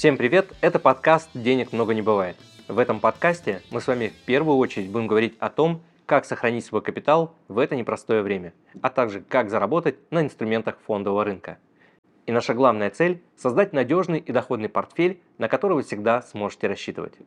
Всем привет! Это подкаст «Денег много не бывает». В этом подкасте мы с вами в первую очередь будем говорить о том, как сохранить свой капитал в это непростое время, а также как заработать на инструментах фондового рынка. И наша главная цель – создать надежный и доходный портфель, на который вы всегда сможете рассчитывать.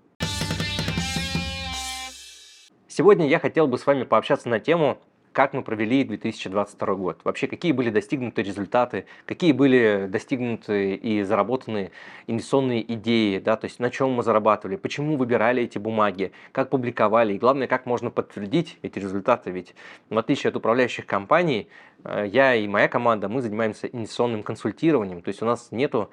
Сегодня я хотел бы с вами пообщаться на тему как мы провели 2022 год. Вообще, какие были достигнуты результаты, какие были достигнуты и заработаны инвестиционные идеи, да, то есть на чем мы зарабатывали, почему выбирали эти бумаги, как публиковали, и главное, как можно подтвердить эти результаты. Ведь в отличие от управляющих компаний, э, я и моя команда, мы занимаемся инвестиционным консультированием, то есть у нас нету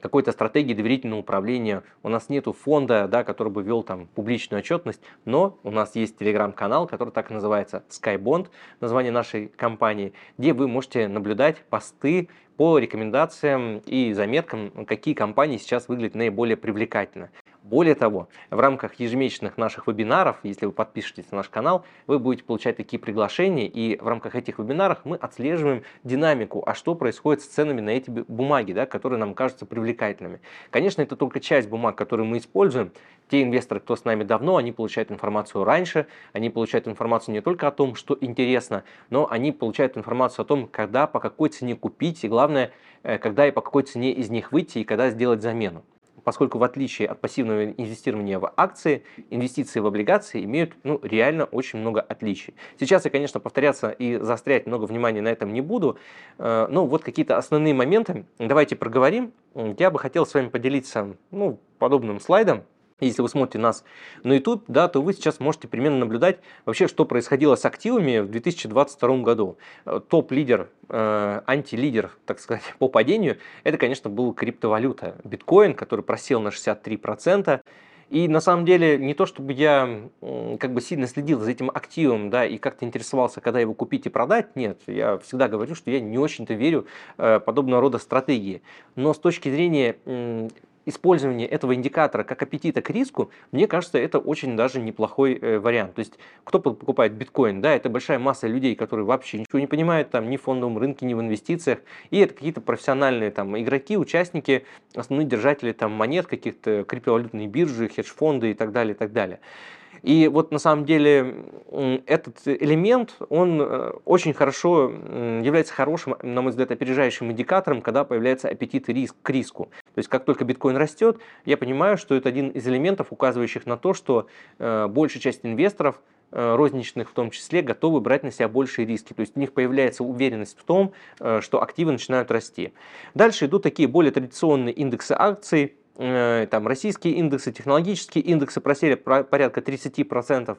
какой-то стратегии доверительного управления, у нас нету фонда, да, который бы вел там публичную отчетность, но у нас есть телеграм-канал, который так и называется Skybond, название нашей компании, где вы можете наблюдать посты по рекомендациям и заметкам, какие компании сейчас выглядят наиболее привлекательно. Более того, в рамках ежемесячных наших вебинаров, если вы подпишетесь на наш канал, вы будете получать такие приглашения, и в рамках этих вебинаров мы отслеживаем динамику, а что происходит с ценами на эти бумаги, да, которые нам кажутся привлекательными. Конечно, это только часть бумаг, которые мы используем. Те инвесторы, кто с нами давно, они получают информацию раньше, они получают информацию не только о том, что интересно, но они получают информацию о том, когда, по какой цене купить, и главное, э, когда и по какой цене из них выйти, и когда сделать замену поскольку в отличие от пассивного инвестирования в акции, инвестиции в облигации имеют ну, реально очень много отличий. Сейчас я, конечно, повторяться и заострять много внимания на этом не буду, э, но вот какие-то основные моменты давайте проговорим. Я бы хотел с вами поделиться ну, подобным слайдом, если вы смотрите нас на YouTube, да, то вы сейчас можете примерно наблюдать вообще, что происходило с активами в 2022 году. Э, топ-лидер, э, антилидер, так сказать, по падению, это, конечно, был криптовалюта. Биткоин, который просел на 63%. И на самом деле не то, чтобы я как бы сильно следил за этим активом, да, и как-то интересовался, когда его купить и продать, нет, я всегда говорю, что я не очень-то верю э, подобного рода стратегии. Но с точки зрения использование этого индикатора как аппетита к риску, мне кажется, это очень даже неплохой э, вариант. То есть, кто покупает биткоин, да, это большая масса людей, которые вообще ничего не понимают там ни в фондовом рынке, ни в инвестициях, и это какие-то профессиональные там игроки, участники, основные держатели там монет, каких-то криптовалютные биржи, хедж-фонды и так далее, и так далее. И вот на самом деле этот элемент, он э, очень хорошо является хорошим, на мой взгляд, опережающим индикатором, когда появляется аппетит и риск к риску. То есть как только биткоин растет, я понимаю, что это один из элементов, указывающих на то, что э, большая часть инвесторов э, розничных в том числе, готовы брать на себя большие риски. То есть у них появляется уверенность в том, что активы начинают расти. Дальше идут такие более традиционные индексы акций, там российские индексы, технологические индексы просели порядка 30%.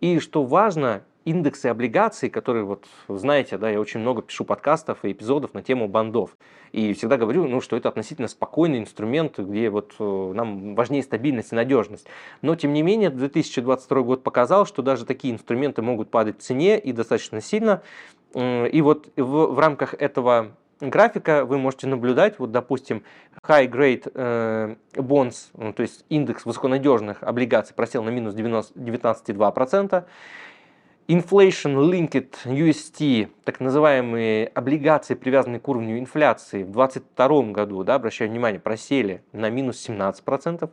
И что важно, индексы облигаций, которые, вот, знаете, да, я очень много пишу подкастов и эпизодов на тему бандов. И всегда говорю, ну, что это относительно спокойный инструмент, где вот э, нам важнее стабильность и надежность. Но, тем не менее, 2022 год показал, что даже такие инструменты могут падать в цене и достаточно сильно. И вот в, в рамках этого графика вы можете наблюдать, вот, допустим, high grade э, bonds, ну, то есть индекс высоконадежных облигаций просел на минус 19,2%. Inflation Linked UST, так называемые облигации, привязанные к уровню инфляции, в 2022 году, да, обращаю внимание, просели на минус 17%.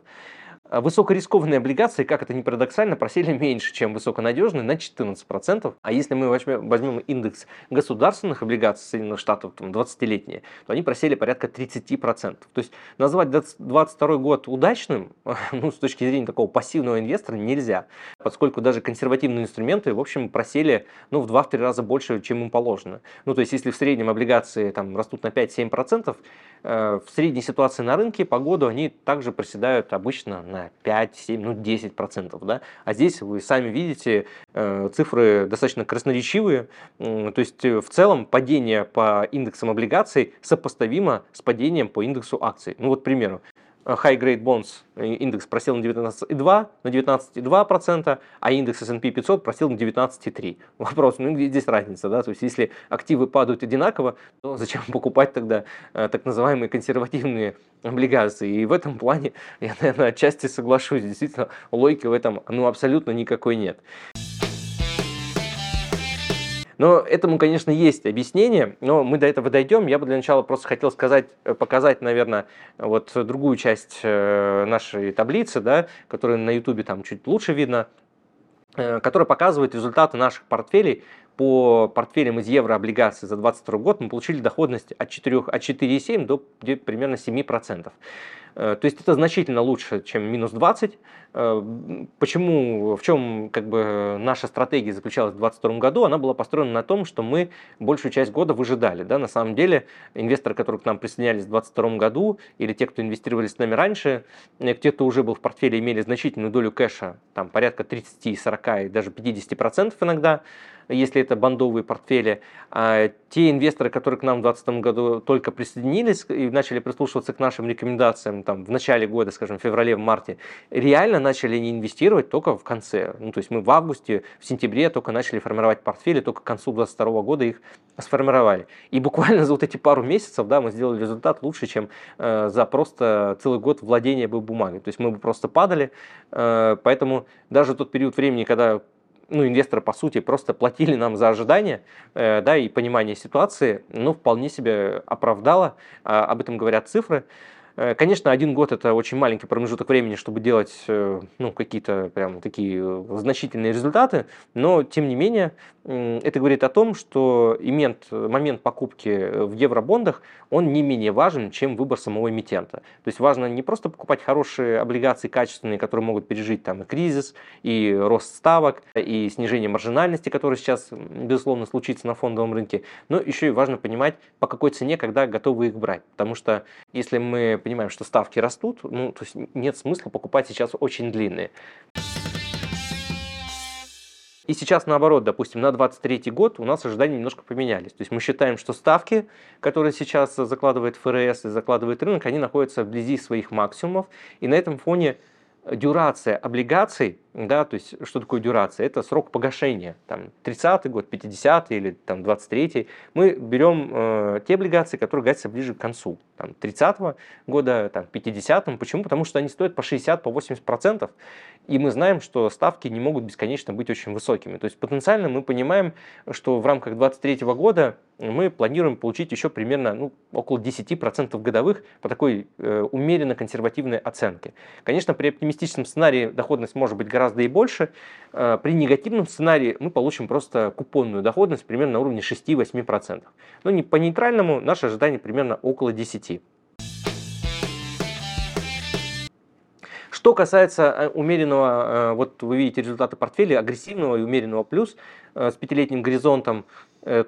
А высокорискованные облигации, как это ни парадоксально, просели меньше, чем высоконадежные на 14%. А если мы возьмем индекс государственных облигаций Соединенных Штатов, там 20-летние, то они просели порядка 30%. То есть назвать 2022 год удачным, ну, с точки зрения такого пассивного инвестора, нельзя, поскольку даже консервативные инструменты, в общем, просели ну, в 2-3 раза больше, чем им положено. Ну, то есть если в среднем облигации там, растут на 5-7%, э, в средней ситуации на рынке по году они также проседают обычно на на 5, 7, ну 10 процентов, да, а здесь вы сами видите э, цифры достаточно красноречивые, то есть э, в целом падение по индексам облигаций сопоставимо с падением по индексу акций. Ну вот, к примеру, High Grade Bonds индекс просел на 19,2, на 19,2%, а индекс S&P 500 просел на 19,3. Вопрос, ну где здесь разница, да? То есть если активы падают одинаково, то зачем покупать тогда э, так называемые консервативные облигации? И в этом плане я, наверное, отчасти соглашусь. Действительно, логики в этом ну, абсолютно никакой нет. Но этому, конечно, есть объяснение, но мы до этого дойдем. Я бы для начала просто хотел сказать, э, показать, наверное, вот другую часть э, нашей таблицы, да, которая на YouTube там чуть лучше видно, э, которая показывает результаты наших портфелей по портфелям из еврооблигаций за 2022 год мы получили доходность от 4,7 от 4 до примерно 7%. Э, то есть это значительно лучше, чем минус 20. Э, почему, в чем как бы наша стратегия заключалась в 2022 году? Она была построена на том, что мы большую часть года выжидали. Да? На самом деле инвесторы, которые к нам присоединялись в 2022 году, или те, кто инвестировали с нами раньше, э, те, кто уже был в портфеле, имели значительную долю кэша, там порядка 30, 40 и даже 50% иногда, если это бандовые портфели. А те инвесторы, которые к нам в 2020 году только присоединились и начали прислушиваться к нашим рекомендациям там, в начале года, скажем, в феврале, в марте, реально начали не инвестировать только в конце. Ну, то есть мы в августе, в сентябре только начали формировать портфели, только к концу 2022 года их сформировали. И буквально за вот эти пару месяцев да, мы сделали результат лучше, чем э, за просто целый год владения бы бумагой. То есть мы бы просто падали, э, поэтому даже тот период времени, когда ну, инвесторы, по сути, просто платили нам за ожидания, э, да, и понимание ситуации, ну, вполне себе оправдало, а, об этом говорят цифры. Э, конечно, один год это очень маленький промежуток времени, чтобы делать э, ну, какие-то прям такие э, значительные результаты, но тем не менее это говорит о том, что имент, момент покупки в евробондах, он не менее важен, чем выбор самого эмитента. То есть важно не просто покупать хорошие облигации качественные, которые могут пережить там и кризис, и рост ставок, и снижение маржинальности, которое сейчас, безусловно, случится на фондовом рынке, но еще и важно понимать, по какой цене, когда готовы их брать. Потому что если мы понимаем, что ставки растут, ну, то есть нет смысла покупать сейчас очень длинные. И сейчас наоборот, допустим, на 2023 год у нас ожидания немножко поменялись. То есть мы считаем, что ставки, которые сейчас закладывает ФРС и закладывает рынок, они находятся вблизи своих максимумов. И на этом фоне дюрация облигаций, да, то есть что такое дюрация? Это срок погашения, там 30 год, 50 или там 23 Мы берем э, те облигации, которые гасятся ближе к концу, там 30 -го года, там 50 -м. Почему? Потому что они стоят по 60, по 80 процентов, и мы знаем, что ставки не могут бесконечно быть очень высокими. То есть потенциально мы понимаем, что в рамках 23 года мы планируем получить еще примерно ну, около 10% годовых по такой э, умеренно консервативной оценке. Конечно, при оптимистичном сценарии доходность может быть гораздо и больше. Э, при негативном сценарии мы получим просто купонную доходность примерно на уровне 6-8%. Но не, по нейтральному наше ожидание примерно около 10%. Что касается э, умеренного, э, вот вы видите результаты портфеля, агрессивного и умеренного плюс э, с пятилетним горизонтом,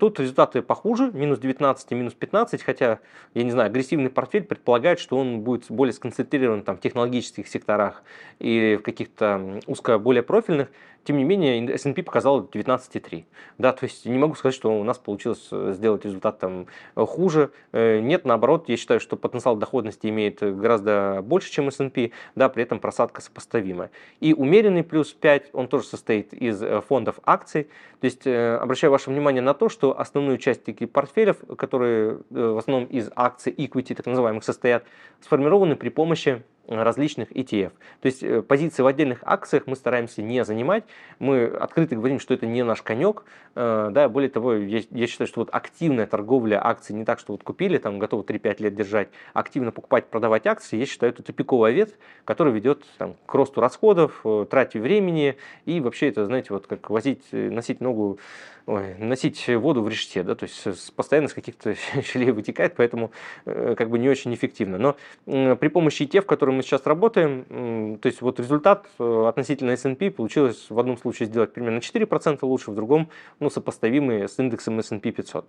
тут результаты похуже, минус 19 и минус 15, хотя, я не знаю, агрессивный портфель предполагает, что он будет более сконцентрирован там, в технологических секторах или в каких-то узко более профильных. Тем не менее, S&P показал 19,3. Да, то есть не могу сказать, что у нас получилось э, сделать результат там э, хуже. Э, нет, наоборот, я считаю, что потенциал доходности имеет гораздо больше, чем S&P, да, при этом просадка сосопоставимая. И умеренный плюс 5, он тоже состоит из фондов акций. То есть обращаю ваше внимание на то, что основную часть таких портфелей, которые в основном из акций equity, так называемых, состоят, сформированы при помощи различных ETF. То есть э, позиции в отдельных акциях мы стараемся не занимать. Мы открыто говорим, что это не наш конек. Э, да, более того, я, я считаю, что вот активная торговля акций не так, что вот купили, там готовы 3-5 лет держать, активно покупать, продавать акции, я считаю, это тупиковый ветвь, который ведет там, к росту расходов, э, трате времени и вообще это, знаете, вот как возить, носить ногу ой, носить воду в решете, да, то есть постоянно с каких-то щелей вытекает, поэтому как бы не очень эффективно. Но при помощи ETF, в котором мы сейчас работаем, то есть вот результат э, относительно S&P получилось в одном случае сделать примерно 4% лучше, в другом ну, сопоставимый с индексом S&P 500.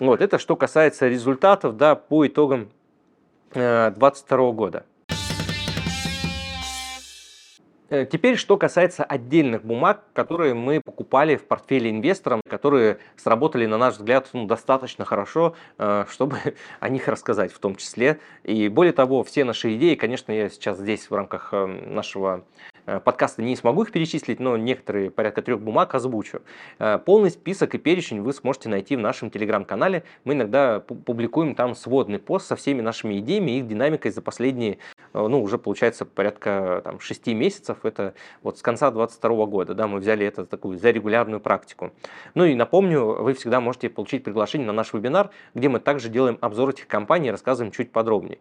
Вот, это что касается результатов да, по итогам 2022 э, года. Э, теперь, что касается отдельных бумаг, которые мы покупали в портфеле инвесторам, которые сработали, на наш взгляд, ну, достаточно хорошо, э, чтобы о них рассказать в том числе. И более того, все наши идеи, конечно, я сейчас здесь в рамках э, нашего подкаста не смогу их перечислить, но некоторые, порядка трех бумаг озвучу. Полный список и перечень вы сможете найти в нашем телеграм-канале. Мы иногда публикуем там сводный пост со всеми нашими идеями и их динамикой за последние ну, уже получается порядка там, 6 месяцев, это вот с конца 2022 года, да, мы взяли это такую за регулярную практику. Ну и напомню, вы всегда можете получить приглашение на наш вебинар, где мы также делаем обзор этих компаний и рассказываем чуть подробнее.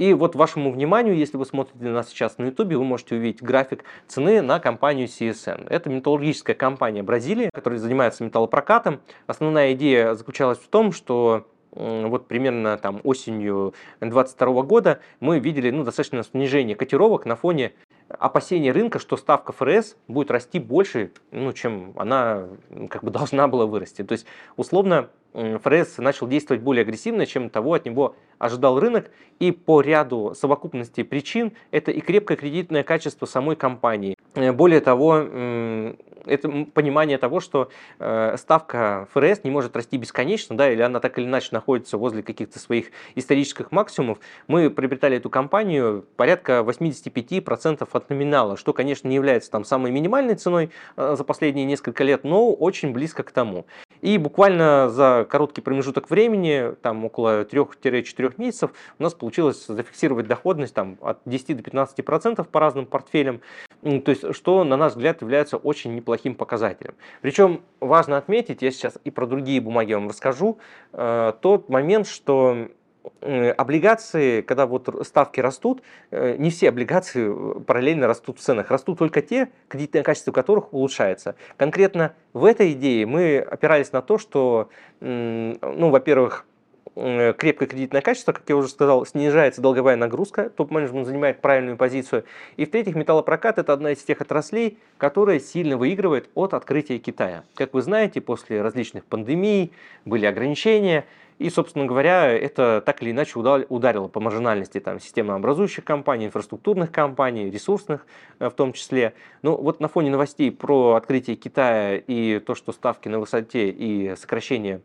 И вот вашему вниманию, если вы смотрите нас сейчас на YouTube, вы можете увидеть график цены на компанию CSN. Это металлургическая компания Бразилии, которая занимается металлопрокатом. Основная идея заключалась в том, что вот примерно там осенью 2022 года мы видели ну, достаточно снижение котировок на фоне опасения рынка, что ставка ФРС будет расти больше, ну, чем она как бы должна была вырасти. То есть, условно, ФРС начал действовать более агрессивно, чем того от него ожидал рынок, и по ряду совокупности причин это и крепкое кредитное качество самой компании. Э, более того, это понимание того, что э, ставка ФРС не может расти бесконечно, да, или она так или иначе находится возле каких-то своих исторических максимумов. Мы приобретали эту компанию порядка 85% от номинала, что, конечно, не является там самой минимальной ценой э, за последние несколько лет, но очень близко к тому. И буквально за короткий промежуток времени, там около 3-4 месяцев, у нас получилось зафиксировать доходность там, от 10 до 15% по разным портфелям. То есть, что, на наш взгляд, является очень неплохим показателем. Причем важно отметить, я сейчас и про другие бумаги вам расскажу, э, тот момент, что облигации, когда вот ставки растут, э, не все облигации э, параллельно растут в ценах. Растут только те, кредитное качество которых улучшается. Конкретно в этой идее мы опирались на то, что, ну, во-первых, крепкое кредитное качество, как я уже сказал, снижается долговая нагрузка, топ-менеджмент занимает правильную позицию. И в-третьих, металлопрокат – это одна из тех отраслей, которая сильно выигрывает от открытия Китая. Как вы знаете, после различных пандемий были ограничения – и, собственно говоря, это так или иначе ударило по маржинальности там, системообразующих компаний, инфраструктурных компаний, ресурсных э, в том числе. Ну, вот на фоне новостей про открытие Китая и то, что ставки на высоте и сокращение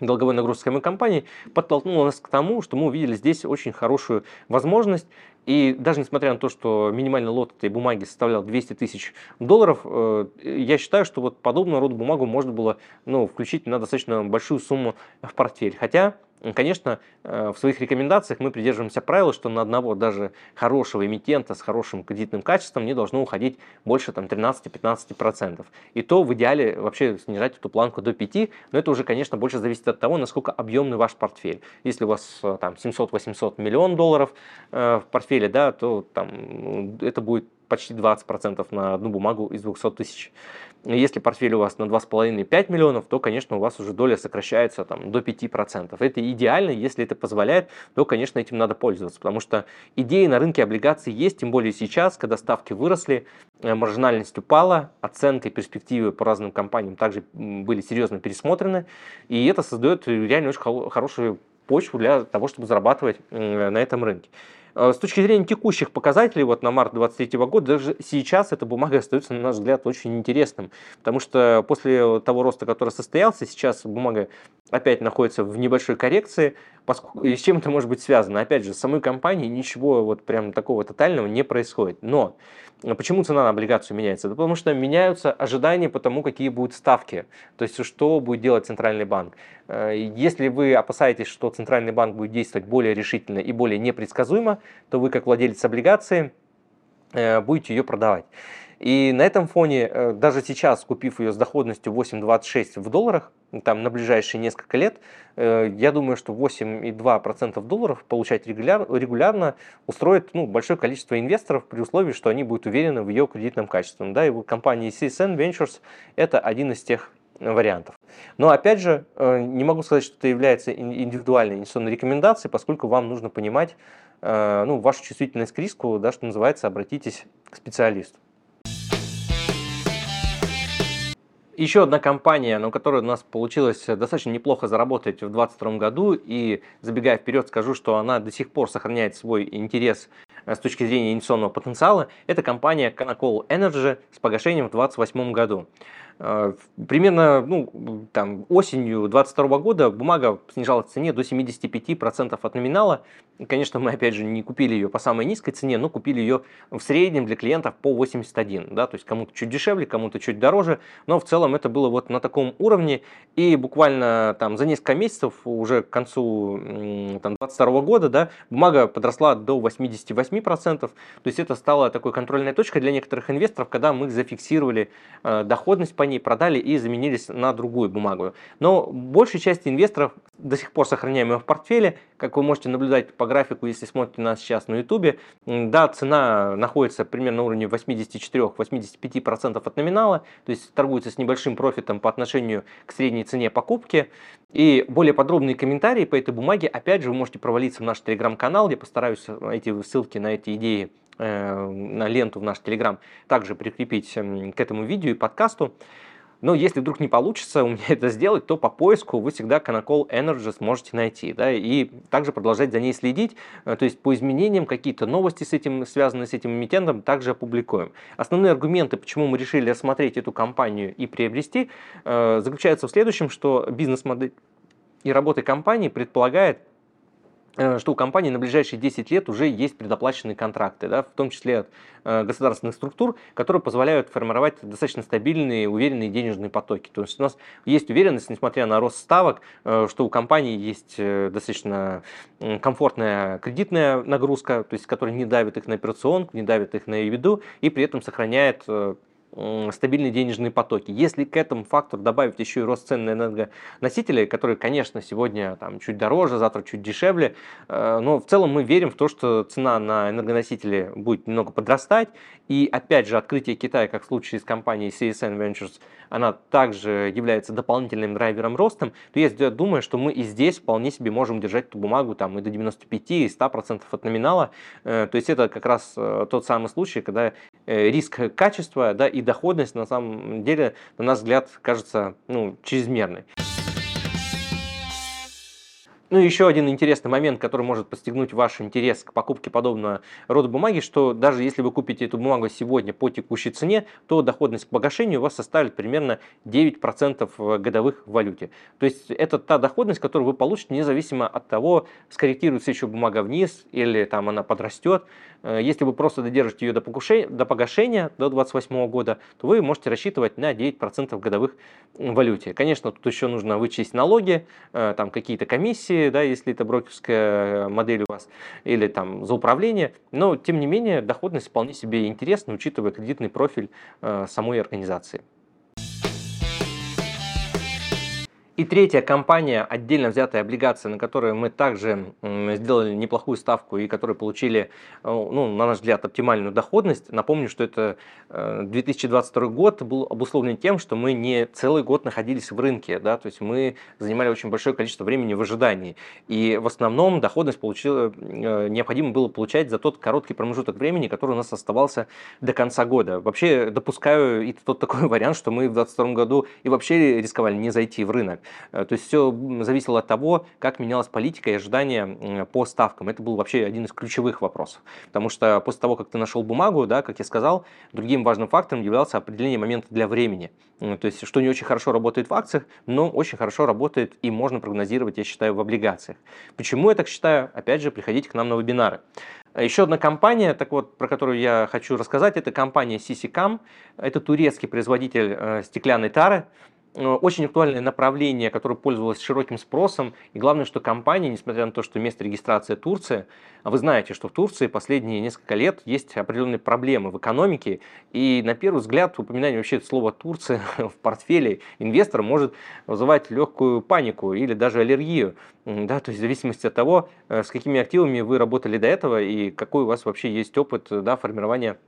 долговой нагрузки самой компании подтолкнуло нас к тому, что мы увидели здесь очень хорошую возможность. И даже несмотря на то, что минимальный лот этой бумаги составлял 200 тысяч долларов, э, я считаю, что вот подобного рода бумагу можно было ну, включить на достаточно большую сумму в портфель. Хотя Конечно, э, в своих рекомендациях мы придерживаемся правила, что на одного даже хорошего эмитента с хорошим кредитным качеством не должно уходить больше там, 13-15%. И то в идеале вообще снижать эту планку до 5%, но это уже, конечно, больше зависит от того, насколько объемный ваш портфель. Если у вас э, там 700-800 миллион долларов э, в портфеле, да, то там, это будет почти 20% на одну бумагу из 200 тысяч. Если портфель у вас на 2,5-5 миллионов, то, конечно, у вас уже доля сокращается там, до 5%. Это идеально, если это позволяет, то, конечно, этим надо пользоваться, потому что идеи на рынке облигаций есть, тем более сейчас, когда ставки выросли, э, маржинальность упала, оценка и перспективы по разным компаниям также были серьезно пересмотрены, и это создает реально очень хорошую почву для того, чтобы зарабатывать на этом рынке. Э, с точки зрения текущих показателей, вот на март 2023 года, даже сейчас эта бумага остается, на наш взгляд, очень интересным, потому что после того роста, который состоялся, сейчас бумага опять находится в небольшой коррекции, и с чем это может быть связано? Опять же, с самой компании ничего вот прям такого тотального не происходит. Но почему цена на облигацию меняется? Да потому что меняются ожидания по тому, какие будут ставки. То есть, что будет делать Центральный банк. Э, если вы опасаетесь, что Центральный банк будет действовать более решительно и более непредсказуемо, то вы, как владелец облигации, э, будете ее продавать. И на этом фоне, э, даже сейчас, купив ее с доходностью 8,26 в долларах, там на ближайшие несколько лет, э, я думаю, что 8,2% долларов получать регуляр, регулярно устроит ну, большое количество инвесторов при условии, что они будут уверены в ее кредитном качестве. Да, и вот компания CSN Ventures это один из тех вариантов. Но опять же, не могу сказать, что это является индивидуальной инвестиционной рекомендацией, поскольку вам нужно понимать ну, вашу чувствительность к риску, да, что называется, обратитесь к специалисту. Еще одна компания, на которой у нас получилось достаточно неплохо заработать в 2022 году, и забегая вперед, скажу, что она до сих пор сохраняет свой интерес э, с точки зрения инвестиционного потенциала, это компания Canacol Energy с погашением в 2028 году. Э, примерно ну, там, осенью 2022 года бумага снижалась в цене до 75% от номинала, Конечно, мы, опять же, не купили ее по самой низкой цене, но купили ее в среднем для клиентов по 81. Да? То есть кому-то чуть дешевле, кому-то чуть дороже. Но в целом это было вот на таком уровне. И буквально там за несколько месяцев, уже к концу там, 2022 года, да, бумага подросла до 88%. То есть это стало такой контрольной точкой для некоторых инвесторов, когда мы зафиксировали э, доходность по ней, продали и заменились на другую бумагу. Но большая часть инвесторов до сих пор сохраняем ее в портфеле. Как вы можете наблюдать по графику, если смотрите нас сейчас на YouTube, да, цена находится примерно на уровне 84-85% от номинала, то есть торгуется с небольшим профитом по отношению к средней цене покупки. И более подробные комментарии по этой бумаге, опять же, вы можете провалиться в наш телеграм-канал, я постараюсь эти ссылки на эти идеи э, на ленту в наш телеграм также прикрепить к этому видео и подкасту. Но если вдруг не получится у меня это сделать, то по поиску вы всегда Canacol Energy сможете найти. Да, и также продолжать за ней следить. Э, то есть по изменениям какие-то новости с этим, связанные с этим эмитентом, также опубликуем. Основные аргументы, почему мы решили рассмотреть эту компанию и приобрести, э, заключаются в следующем, что бизнес-модель и работа компании предполагает что у компании на ближайшие 10 лет уже есть предоплаченные контракты, да, в том числе от э, государственных структур, которые позволяют формировать достаточно стабильные, уверенные денежные потоки. То есть у нас есть уверенность, несмотря на рост ставок, э, что у компании есть достаточно комфортная кредитная нагрузка, то есть которая не давит их на операционку, не давит их на виду и при этом сохраняет стабильные денежные потоки. Если к этому фактору добавить еще и рост цен на энергоносители, которые, конечно, сегодня там, чуть дороже, завтра чуть дешевле, э, но в целом мы верим в то, что цена на энергоносители будет немного подрастать. И опять же, открытие Китая, как в случае с компанией CSN Ventures, она также является дополнительным драйвером ростом, то я думаю, что мы и здесь вполне себе можем держать эту бумагу там, и до 95, и 100% от номинала. Э, то есть это как раз э, тот самый случай, когда риск качества да, и и доходность на самом деле, на наш взгляд, кажется ну, чрезмерной. Ну еще один интересный момент, который может подстегнуть ваш интерес к покупке подобного рода бумаги, что даже если вы купите эту бумагу сегодня по текущей цене, то доходность к погашению у вас составит примерно 9% годовых в валюте. То есть это та доходность, которую вы получите независимо от того, скорректируется еще бумага вниз или там она подрастет. Э, если вы просто додержите ее до погашения до 2028 года, то вы можете рассчитывать на 9% годовых в валюте. Конечно, тут еще нужно вычесть налоги, э, там какие-то комиссии, да, если это брокерская модель у вас, или там за управление, но тем не менее доходность вполне себе интересна, учитывая кредитный профиль э, самой организации. И третья компания, отдельно взятая облигация, на которую мы также сделали неплохую ставку и которые получили, э, ну, на наш взгляд, оптимальную доходность. Напомню, что это 2022 э, год был обусловлен тем, что мы не целый год находились в рынке, да, то есть мы занимали очень большое количество времени в ожидании. И в основном доходность получила, э, необходимо было получать за тот короткий промежуток времени, который у нас оставался до конца года. Вообще допускаю и тот такой вариант, что мы в 2022 году и вообще рисковали не зайти в рынок. Э, то есть все зависело от того, как менялась политика и ожидания по ставкам. Это был вообще один из ключевых вопросов. Потому что после того, как ты нашел бумагу, да, как я сказал, другим важным фактором являлся определение момента для времени. То есть, что не очень хорошо работает в акциях, но очень хорошо работает и можно прогнозировать, я считаю, в облигациях. Почему я так считаю? Опять же, приходите к нам на вебинары. Еще одна компания, так вот, про которую я хочу рассказать, это компания CCCAM. Это турецкий производитель э, стеклянной тары. Э, очень актуальное направление, которое пользовалось широким спросом. И главное, что компания, несмотря на то, что место регистрации Турция, вы знаете, что в Турции последние несколько лет есть определенные проблемы в экономике. И на первый взгляд упоминание вообще слова Турция в портфеле инвестора может вызывать легкую панику или даже аллергию. Да, то есть в зависимости от того, э, с какими активами вы работали до этого и какой у вас вообще есть опыт да, формирования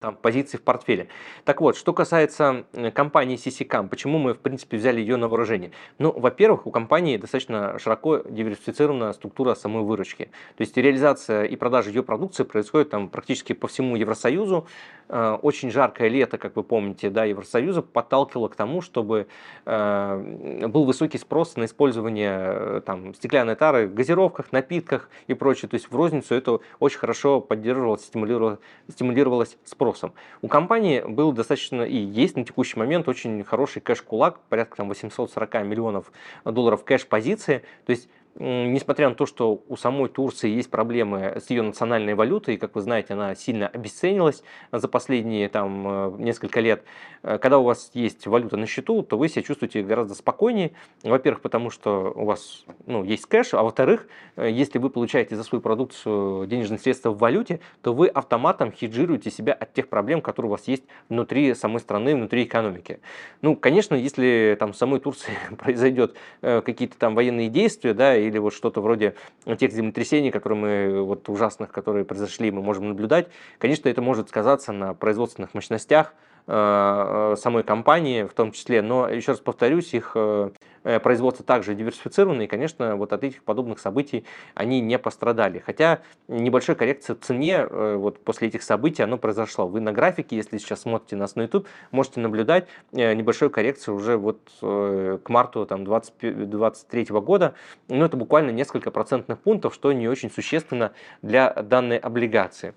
там, позиции в портфеле. Так вот, что касается компании CCCAM, почему мы, в принципе, взяли ее на вооружение? Ну, во-первых, у компании достаточно широко диверсифицирована структура самой выручки. То есть реализация и продажа ее продукции происходит там практически по всему Евросоюзу. Э, очень жаркое лето, как вы помните, да, Евросоюза подталкивало к тому, чтобы э, был высокий спрос на использование э, там, стеклянной тары в газировках, напитках и прочее. То есть в розницу это очень хорошо поддерживалось, стимулировалось, стимулировалось спросом. У компании был достаточно и есть на текущий момент очень хороший кэш-кулак, порядка там 840 миллионов долларов кэш-позиции. То есть несмотря на то, что у самой Турции есть проблемы с ее национальной валютой, и, как вы знаете, она сильно обесценилась за последние там, э, несколько лет, э, когда у вас есть валюта на счету, то вы себя чувствуете гораздо спокойнее. Во-первых, потому что у вас ну, есть кэш, а во-вторых, э, если вы получаете за свою продукцию денежные средства в валюте, то вы автоматом хеджируете себя от тех проблем, которые у вас есть внутри самой страны, внутри экономики. Ну, конечно, если там в самой Турции произойдет какие-то там военные действия, да, или вот что-то вроде тех землетрясений, которые мы, вот ужасных, которые произошли, мы можем наблюдать, конечно, это может сказаться на производственных мощностях, самой компании в том числе, но еще раз повторюсь, их э, Э, производство также диверсифицировано, и, конечно, вот от этих подобных событий они не пострадали. Хотя небольшой коррекция в цене э, вот после этих событий оно произошло. Вы на графике, если сейчас смотрите нас на YouTube, можете наблюдать э, небольшую коррекцию уже вот к марту там, 2023 года. Но это буквально несколько процентных пунктов, что не очень существенно для данной облигации.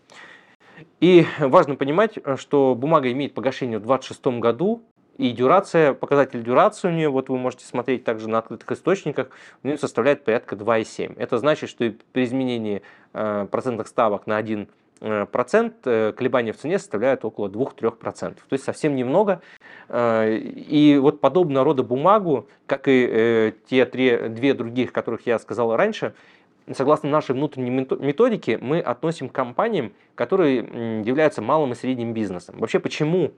И важно понимать, что бумага имеет погашение в 2026 году, и дюрация, показатель дюрации у нее, вот вы можете смотреть также на открытых источниках, у нее составляет порядка 2,7. Это значит, что при изменении э, процентных ставок на 1 э, процент э, колебания в цене составляют около 2-3%. То есть совсем немного. И вот подобного рода бумагу, как и те три, две других, которых я сказал раньше, согласно нашей внутренней методике, мы относим к компаниям, которые являются малым и средним бизнесом. Вообще, почему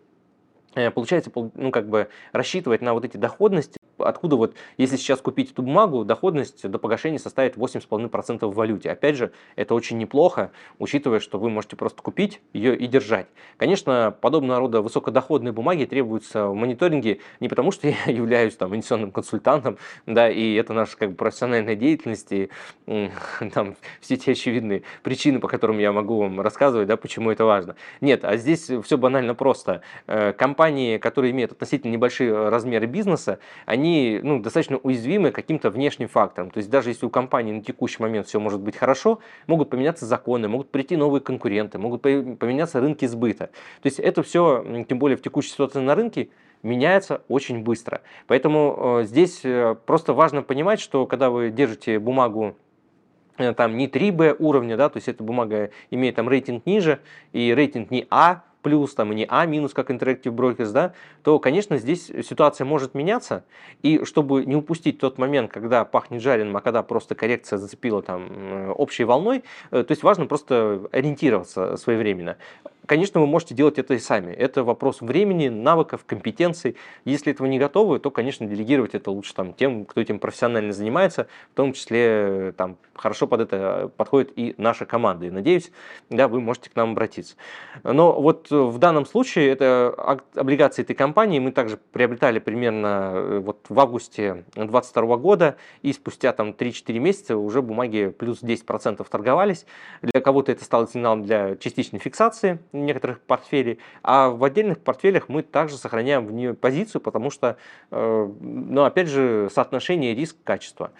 Э, получается, ну, как бы рассчитывать на вот эти доходности, откуда вот, если сейчас купить эту бумагу, доходность до погашения составит 8,5% в валюте. Опять же, это очень неплохо, учитывая, что вы можете просто купить ее и держать. Конечно, подобного рода высокодоходные бумаги требуются в мониторинге не потому, что я являюсь там инвестиционным консультантом, да, и это наша как бы профессиональная деятельность, и там все те очевидные причины, по которым я могу вам рассказывать, да, почему это важно. Нет, а здесь все банально просто. Э, компании, которые имеют относительно небольшие э, размеры бизнеса, они ну, достаточно уязвимы каким-то внешним факторам. То есть даже если у компании на текущий момент все может быть хорошо, могут поменяться законы, могут прийти новые конкуренты, могут поменяться рынки сбыта. То есть это все, тем более в текущей ситуации на рынке, меняется очень быстро. Поэтому э, здесь э, просто важно понимать, что когда вы держите бумагу там не 3B уровня, да, то есть эта бумага имеет там рейтинг ниже и рейтинг не А, плюс там, и не А минус, как Interactive Brokers, да, то, конечно, здесь ситуация может меняться. И чтобы не упустить тот момент, когда пахнет жареным, а когда просто коррекция зацепила там э, общей волной, э, то есть важно просто ориентироваться своевременно. Конечно, вы можете делать это и сами. Это вопрос времени, навыков, компетенций. Если этого не готовы, то, конечно, делегировать это лучше там, тем, кто этим профессионально занимается. В том числе там, хорошо под это подходит и наша команда. И надеюсь, да, вы можете к нам обратиться. Но вот в данном случае это облигации этой компании мы также приобретали примерно э, вот в августе 2022 года. И спустя там 3-4 месяца уже бумаги плюс 10% торговались. Для кого-то это стало сигналом для частичной фиксации некоторых портфелей, а в отдельных портфелях мы также сохраняем в нее позицию, потому что, э, ну, опять же, соотношение риск-качество.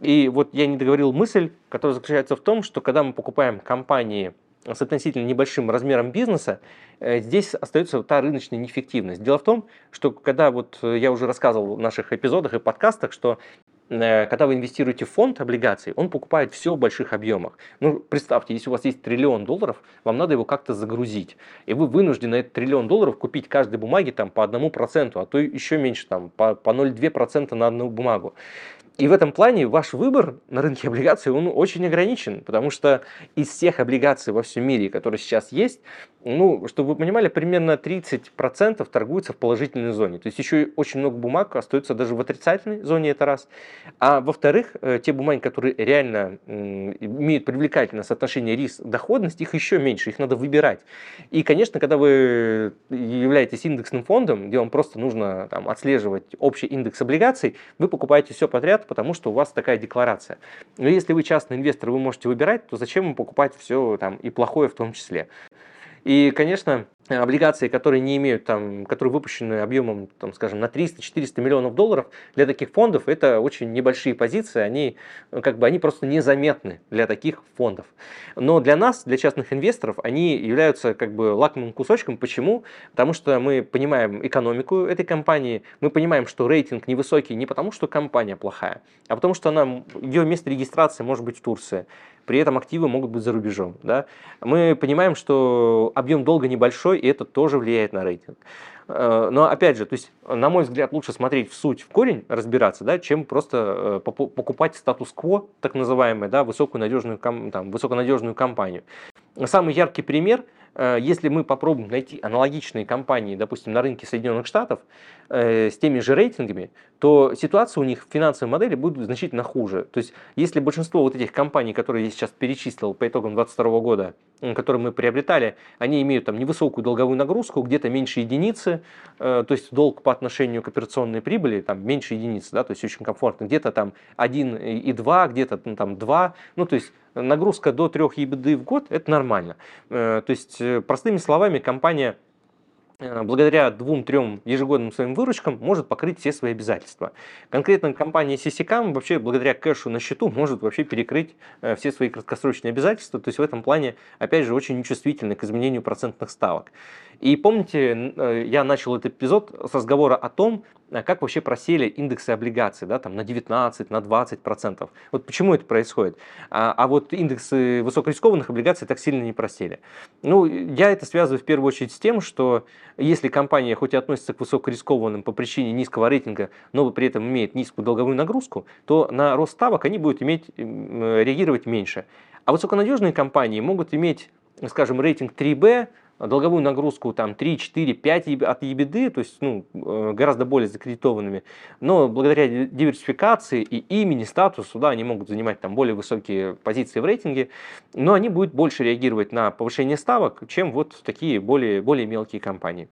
И вот я не договорил мысль, которая заключается в том, что когда мы покупаем компании с относительно небольшим размером бизнеса, э, здесь остается та рыночная неэффективность. Дело в том, что когда вот э, я уже рассказывал в наших эпизодах и подкастах, что Э, когда вы инвестируете в фонд облигаций, он покупает все в больших объемах. Ну, представьте, если у вас есть триллион долларов, вам надо его как-то загрузить. И вы вынуждены этот триллион долларов купить каждой бумаге там, по одному проценту, а то еще меньше, там, по, по 0,2% на одну бумагу. И в этом плане ваш выбор на рынке облигаций, он очень ограничен, потому что из всех облигаций во всем мире, которые сейчас есть, ну, чтобы вы понимали, примерно 30% торгуются в положительной зоне. То есть еще очень много бумаг остается даже в отрицательной зоне, это раз. А во-вторых, э, те бумаги, которые реально имеют привлекательное соотношение риск-доходность, их еще меньше, их надо выбирать. И, конечно, когда вы являетесь индексным фондом, где вам просто нужно там, отслеживать общий индекс облигаций, вы покупаете все подряд, потому что у вас такая декларация. Но если вы частный инвестор, вы можете выбирать, то зачем покупать все там и плохое в том числе? И, конечно, облигации, которые не имеют там, которые выпущены объемом, там, скажем, на 300-400 миллионов долларов, для таких фондов это очень небольшие позиции, они, как бы, они просто незаметны для таких фондов. Но для нас, для частных инвесторов, они являются как бы лакомым кусочком. Почему? Потому что мы понимаем экономику этой компании, мы понимаем, что рейтинг невысокий не потому, что компания плохая, а потому что она, ее место регистрации может быть в Турции при этом активы могут быть за рубежом. Да? Мы понимаем, что объем долга небольшой, и это тоже влияет на рейтинг. Э, но опять же, то есть, на мой взгляд, лучше смотреть в суть, в корень разбираться, да, чем просто э, покупать статус-кво, так называемый, да, высокую надежную, там, высоконадежную компанию. Самый яркий пример – если мы попробуем найти аналогичные компании, допустим, на рынке Соединенных Штатов э, с теми же рейтингами, то ситуация у них в финансовой модели будет значительно хуже. То есть, если большинство вот этих компаний, которые я сейчас перечислил по итогам 2022 года, которые мы приобретали, они имеют там невысокую долговую нагрузку, где-то меньше единицы, э, то есть долг по отношению к операционной прибыли там меньше единицы, да, то есть очень комфортно, где-то там 1,2, где-то ну, там 2, ну то есть нагрузка до 3 ебды в год – это нормально. Э, то есть, э, простыми словами, компания благодаря двум-трем ежегодным своим выручкам может покрыть все свои обязательства. Конкретно компания CCCAM вообще благодаря кэшу на счету может вообще перекрыть все свои краткосрочные обязательства. То есть в этом плане, опять же, очень нечувствительны к изменению процентных ставок. И помните, э, я начал этот эпизод с разговора о том, э, как вообще просели индексы облигаций, да, там на 19, на 20 процентов. Вот почему это происходит? А, а вот индексы высокорискованных облигаций так сильно не просели. Ну, я это связываю в первую очередь с тем, что если компания хоть и относится к высокорискованным по причине низкого рейтинга, но при этом имеет низкую долговую нагрузку, то на рост ставок они будут иметь, реагировать меньше. А высоконадежные компании могут иметь, скажем, рейтинг 3B, долговую нагрузку там 3, 4, 5 от ебеды, то есть ну, э, гораздо более закредитованными, но благодаря диверсификации и имени, статусу, да, они могут занимать там более высокие позиции в рейтинге, но они будут больше реагировать на повышение ставок, чем вот такие более, более мелкие компании.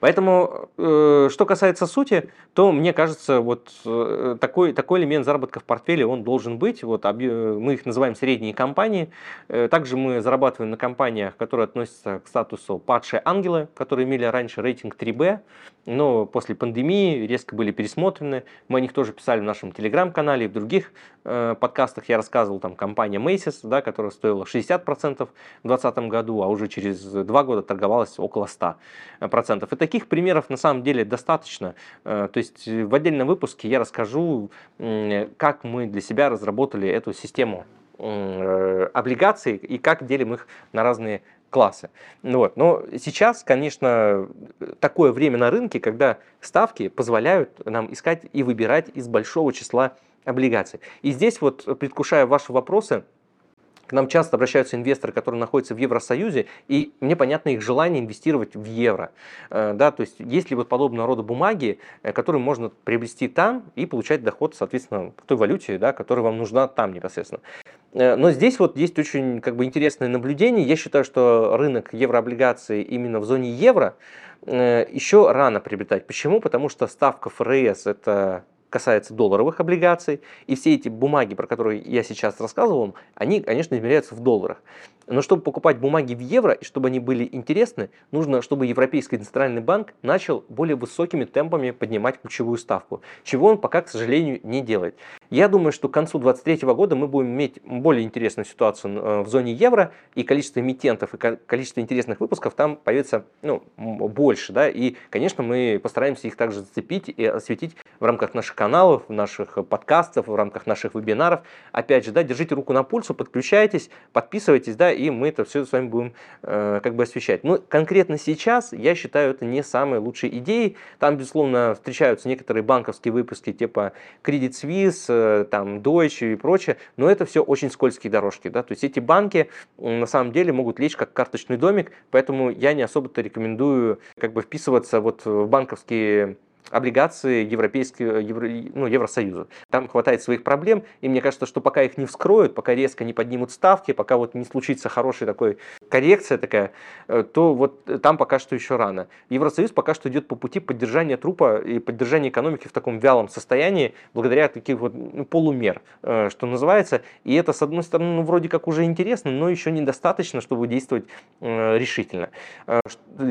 Поэтому, э, что касается сути, то мне кажется, вот э, такой, такой элемент заработка в портфеле, он должен быть. Вот, мы их называем средние компании. Э, также мы зарабатываем на компаниях, которые относятся к статусу падшие ангелы, которые имели раньше рейтинг 3B, но после пандемии резко были пересмотрены. Мы о них тоже писали в нашем телеграм-канале и в других э, подкастах. Я рассказывал, там компания Macy's, да, которая стоила 60% в 2020 году, а уже через два года торговалась около 100%. Это таких примеров на самом деле достаточно. Э, то есть в отдельном выпуске я расскажу, как мы для себя разработали эту систему э, облигаций и как делим их на разные классы. Вот. Но сейчас, конечно, такое время на рынке, когда ставки позволяют нам искать и выбирать из большого числа облигаций. И здесь вот, предвкушая ваши вопросы, к нам часто обращаются инвесторы, которые находятся в Евросоюзе, и мне понятно их желание инвестировать в евро. Э, да, то есть есть ли вот подобного рода бумаги, э, которые можно приобрести там и получать доход, соответственно, в той валюте, да, которая вам нужна там непосредственно. Э, но здесь вот есть очень как бы, интересное наблюдение. Я считаю, что рынок еврооблигаций именно в зоне евро еще рано приобретать. Почему? Потому что ставка ФРС – это касается долларовых облигаций, и все эти бумаги, про которые я сейчас рассказывал они, конечно, измеряются в долларах. Но чтобы покупать бумаги в евро и чтобы они были интересны, нужно, чтобы Европейский центральный банк начал более высокими темпами поднимать ключевую ставку, чего он пока, к сожалению, не делает. Я думаю, что к концу 2023 года мы будем иметь более интересную ситуацию э, в зоне евро, и количество эмитентов и количество интересных выпусков там появится ну, больше. Да? И, конечно, мы постараемся их также зацепить и осветить в рамках наших каналов, наших подкастов, в рамках наших вебинаров. Опять же, да, держите руку на пульсу, подключайтесь, подписывайтесь, да, и мы это все с вами будем э, как бы освещать. Но конкретно сейчас я считаю это не самой лучшей идеей. Там, безусловно, встречаются некоторые банковские выпуски типа Credit Suisse, э, там Deutsche и прочее, но это все очень скользкие дорожки. Да? То есть эти банки на самом деле могут лечь как карточный домик, поэтому я не особо-то рекомендую как бы вписываться вот в банковские облигации европейского, евро, ну, Евросоюза. Там хватает своих проблем, и мне кажется, что пока их не вскроют, пока резко не поднимут ставки, пока вот не случится хорошая такой коррекция такая, э, то вот там пока что еще рано. Евросоюз пока что идет по пути поддержания трупа и поддержания экономики в таком вялом состоянии, благодаря таких вот ну, полумер, э, что называется. И это, с одной стороны, ну, вроде как уже интересно, но еще недостаточно, чтобы действовать э, решительно.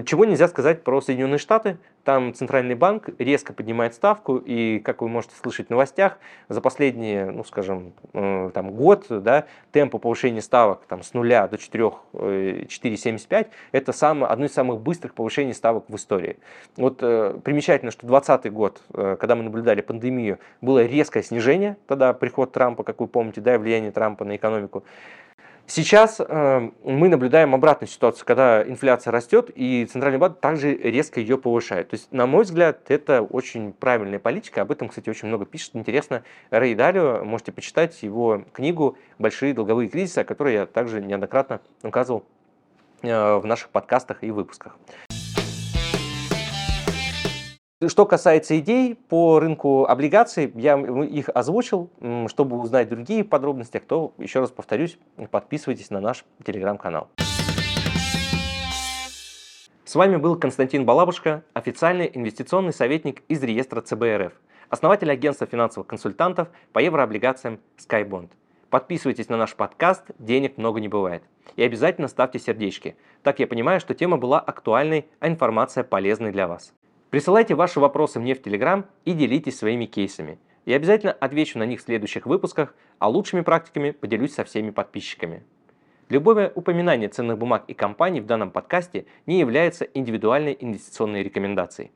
Чего нельзя сказать про Соединенные Штаты, там Центральный банк резко поднимает ставку, и, как вы можете слышать в новостях, за последние, ну, скажем, э, там, год да, темпы повышения ставок там, с нуля до 4, 4,75 э, это самое, одно из самых быстрых повышений ставок в истории. Вот э, примечательно, что 2020 год, когда мы наблюдали пандемию, было резкое снижение, тогда приход Трампа, как вы помните, да, и влияние Трампа на экономику. Сейчас э, мы наблюдаем обратную ситуацию, когда инфляция растет, и Центральный банк также резко ее повышает. То есть, на мой взгляд, это очень правильная политика. Об этом, кстати, очень много пишет. Интересно, Рэй Далио, можете почитать его книгу «Большие долговые кризисы», о которой я также неоднократно указывал э, в наших подкастах и выпусках. Что касается идей по рынку облигаций, я их озвучил, чтобы узнать другие подробности. Кто, еще раз повторюсь, подписывайтесь на наш телеграм-канал. С вами был Константин Балабушка, официальный инвестиционный советник из реестра ЦБРФ, основатель агентства финансовых консультантов по еврооблигациям SkyBond. Подписывайтесь на наш подкаст «Денег много не бывает». И обязательно ставьте сердечки. Так я понимаю, что тема была актуальной, а информация полезной для вас. Присылайте ваши вопросы мне в Телеграм и делитесь своими кейсами. Я обязательно отвечу на них в следующих выпусках, а лучшими практиками поделюсь со всеми подписчиками. Любое упоминание ценных бумаг и компаний в данном подкасте не является индивидуальной инвестиционной рекомендацией.